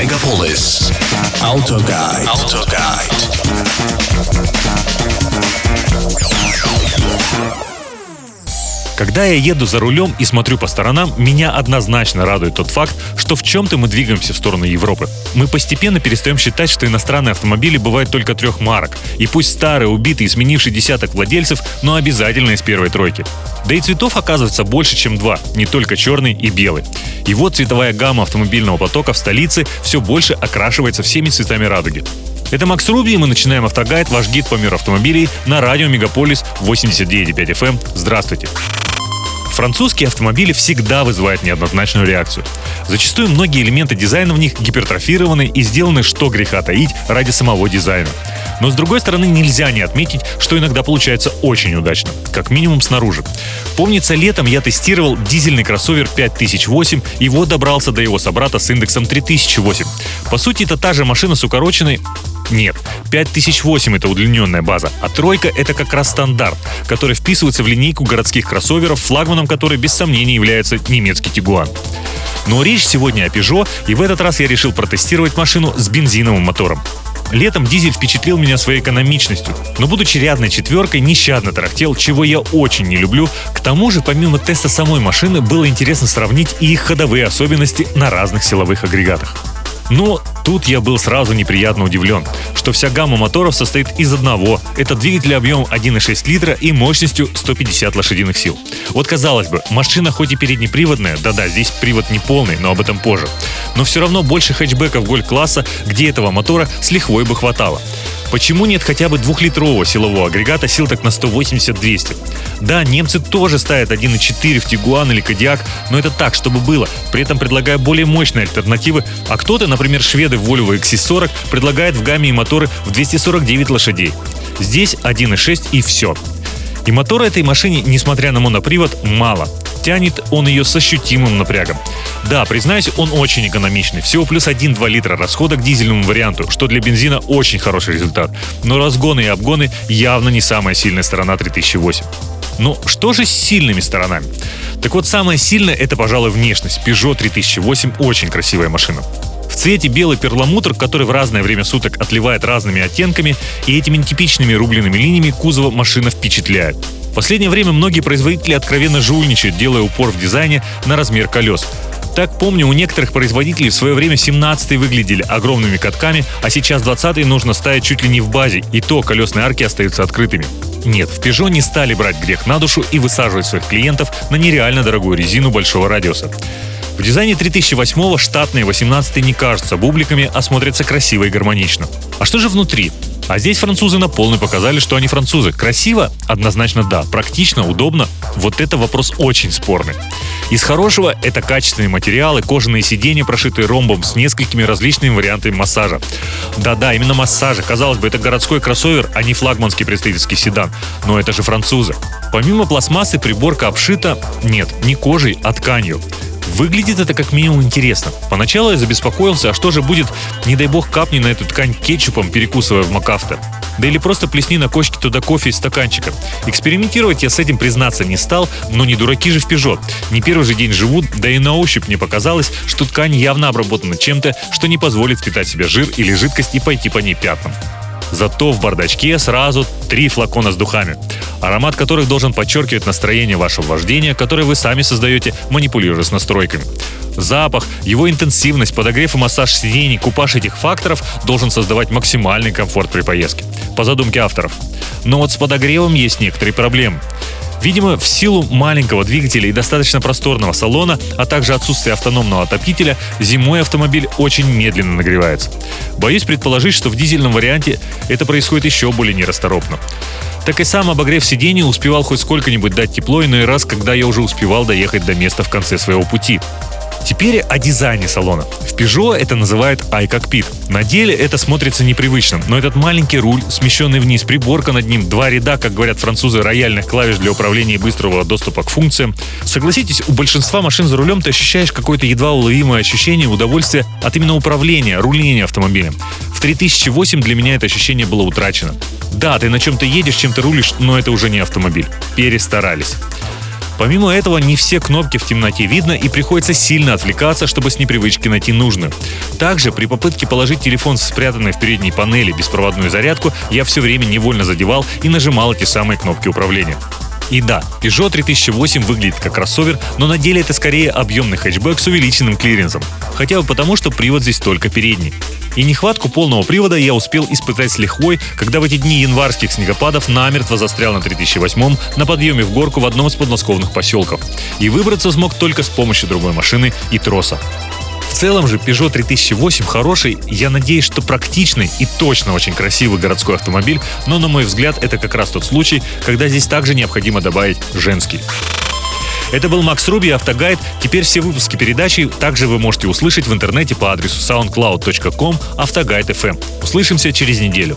Megapolis. Autoguide. Autoguide. Когда я еду за рулем и смотрю по сторонам, меня однозначно радует тот факт, что в чем-то мы двигаемся в сторону Европы. Мы постепенно перестаем считать, что иностранные автомобили бывают только трех марок. И пусть старые, убитые, сменивший десяток владельцев, но обязательно из первой тройки. Да и цветов оказывается больше, чем два, не только черный и белый. И вот цветовая гамма автомобильного потока в столице все больше окрашивается всеми цветами радуги. Это Макс Руби, и мы начинаем автогайд, ваш гид по миру автомобилей на радио Мегаполис 89.5 FM. Здравствуйте! Французские автомобили всегда вызывают неоднозначную реакцию. Зачастую многие элементы дизайна в них гипертрофированы и сделаны, что греха таить, ради самого дизайна. Но с другой стороны, нельзя не отметить, что иногда получается очень удачно, как минимум снаружи. Помнится, летом я тестировал дизельный кроссовер 5008 и вот добрался до его собрата с индексом 3008. По сути, это та же машина с укороченной нет, 5008 это удлиненная база, а тройка это как раз стандарт, который вписывается в линейку городских кроссоверов, флагманом которой без сомнения является немецкий Тигуан. Но речь сегодня о Peugeot, и в этот раз я решил протестировать машину с бензиновым мотором. Летом дизель впечатлил меня своей экономичностью, но будучи рядной четверкой, нещадно тарахтел, чего я очень не люблю. К тому же, помимо теста самой машины, было интересно сравнить и их ходовые особенности на разных силовых агрегатах. Но тут я был сразу неприятно удивлен, что вся гамма моторов состоит из одного. Это двигатель объемом 1,6 литра и мощностью 150 лошадиных сил. Вот казалось бы, машина хоть и переднеприводная, да-да, здесь привод не полный, но об этом позже. Но все равно больше хэтчбеков гольф-класса, где этого мотора с лихвой бы хватало. Почему нет хотя бы двухлитрового силового агрегата сил так на 180-200? Да, немцы тоже ставят 1.4 в Тигуан или Кадиак, но это так, чтобы было, при этом предлагая более мощные альтернативы, а кто-то, например, шведы в Volvo XC40 предлагает в гамме и моторы в 249 лошадей. Здесь 1.6 и все. И мотора этой машине, несмотря на монопривод, мало. Тянет он ее с ощутимым напрягом. Да, признаюсь, он очень экономичный. Всего плюс 1-2 литра расхода к дизельному варианту, что для бензина очень хороший результат. Но разгоны и обгоны явно не самая сильная сторона 3008. Но что же с сильными сторонами? Так вот, самое сильное это, пожалуй, внешность. Peugeot 3008 очень красивая машина. В цвете белый перламутр, который в разное время суток отливает разными оттенками, и этими нетипичными рубленными линиями кузова машина впечатляет. В последнее время многие производители откровенно жульничают, делая упор в дизайне на размер колес. Так помню, у некоторых производителей в свое время 17 выглядели огромными катками, а сейчас 20 нужно ставить чуть ли не в базе, и то колесные арки остаются открытыми. Нет, в Peugeot не стали брать грех на душу и высаживать своих клиентов на нереально дорогую резину большого радиуса. В дизайне 3008 штатные 18 не кажутся бубликами, а смотрятся красиво и гармонично. А что же внутри? А здесь французы на полный показали, что они французы. Красиво? Однозначно да. Практично, удобно? Вот это вопрос очень спорный. Из хорошего это качественные материалы, кожаные сиденья, прошитые ромбом с несколькими различными вариантами массажа. Да-да, именно массажа. Казалось бы, это городской кроссовер, а не флагманский представительский седан. Но это же французы. Помимо пластмассы приборка обшита, нет, не кожей, а тканью. Выглядит это как минимум интересно. Поначалу я забеспокоился, а что же будет, не дай бог капни на эту ткань кетчупом, перекусывая в МакАвто. Да или просто плесни на кочке туда кофе из стаканчика. Экспериментировать я с этим признаться не стал, но не дураки же в Peugeot. Не первый же день живут, да и на ощупь мне показалось, что ткань явно обработана чем-то, что не позволит впитать в себя жир или жидкость и пойти по ней пятном. Зато в бардачке сразу три флакона с духами, аромат которых должен подчеркивать настроение вашего вождения, которое вы сами создаете, манипулируя с настройками. Запах, его интенсивность, подогрев и массаж сидений, купаж этих факторов должен создавать максимальный комфорт при поездке. По задумке авторов. Но вот с подогревом есть некоторые проблемы. Видимо, в силу маленького двигателя и достаточно просторного салона, а также отсутствия автономного отопителя, зимой автомобиль очень медленно нагревается. Боюсь предположить, что в дизельном варианте это происходит еще более нерасторопно. Так и сам обогрев сидений успевал хоть сколько-нибудь дать тепло иной раз, когда я уже успевал доехать до места в конце своего пути. Теперь о дизайне салона. В Peugeot это называют iCockpit. На деле это смотрится непривычно, но этот маленький руль, смещенный вниз, приборка над ним, два ряда, как говорят французы, рояльных клавиш для управления и быстрого доступа к функциям. Согласитесь, у большинства машин за рулем ты ощущаешь какое-то едва уловимое ощущение удовольствия от именно управления, руления автомобилем. В 3008 для меня это ощущение было утрачено. Да, ты на чем-то едешь, чем-то рулишь, но это уже не автомобиль. Перестарались. Помимо этого, не все кнопки в темноте видно и приходится сильно отвлекаться, чтобы с непривычки найти нужную. Также при попытке положить телефон в спрятанной в передней панели беспроводную зарядку я все время невольно задевал и нажимал эти самые кнопки управления. И да, Peugeot 3008 выглядит как кроссовер, но на деле это скорее объемный хэтчбэк с увеличенным клиренсом. Хотя бы потому, что привод здесь только передний. И нехватку полного привода я успел испытать с лихвой, когда в эти дни январских снегопадов намертво застрял на 3008 на подъеме в горку в одном из подмосковных поселков. И выбраться смог только с помощью другой машины и троса. В целом же Peugeot 3008 хороший, я надеюсь, что практичный и точно очень красивый городской автомобиль, но на мой взгляд это как раз тот случай, когда здесь также необходимо добавить женский. Это был Макс Руби, Автогайд. Теперь все выпуски передачи также вы можете услышать в интернете по адресу soundcloud.com автогайд.fm. Услышимся через неделю.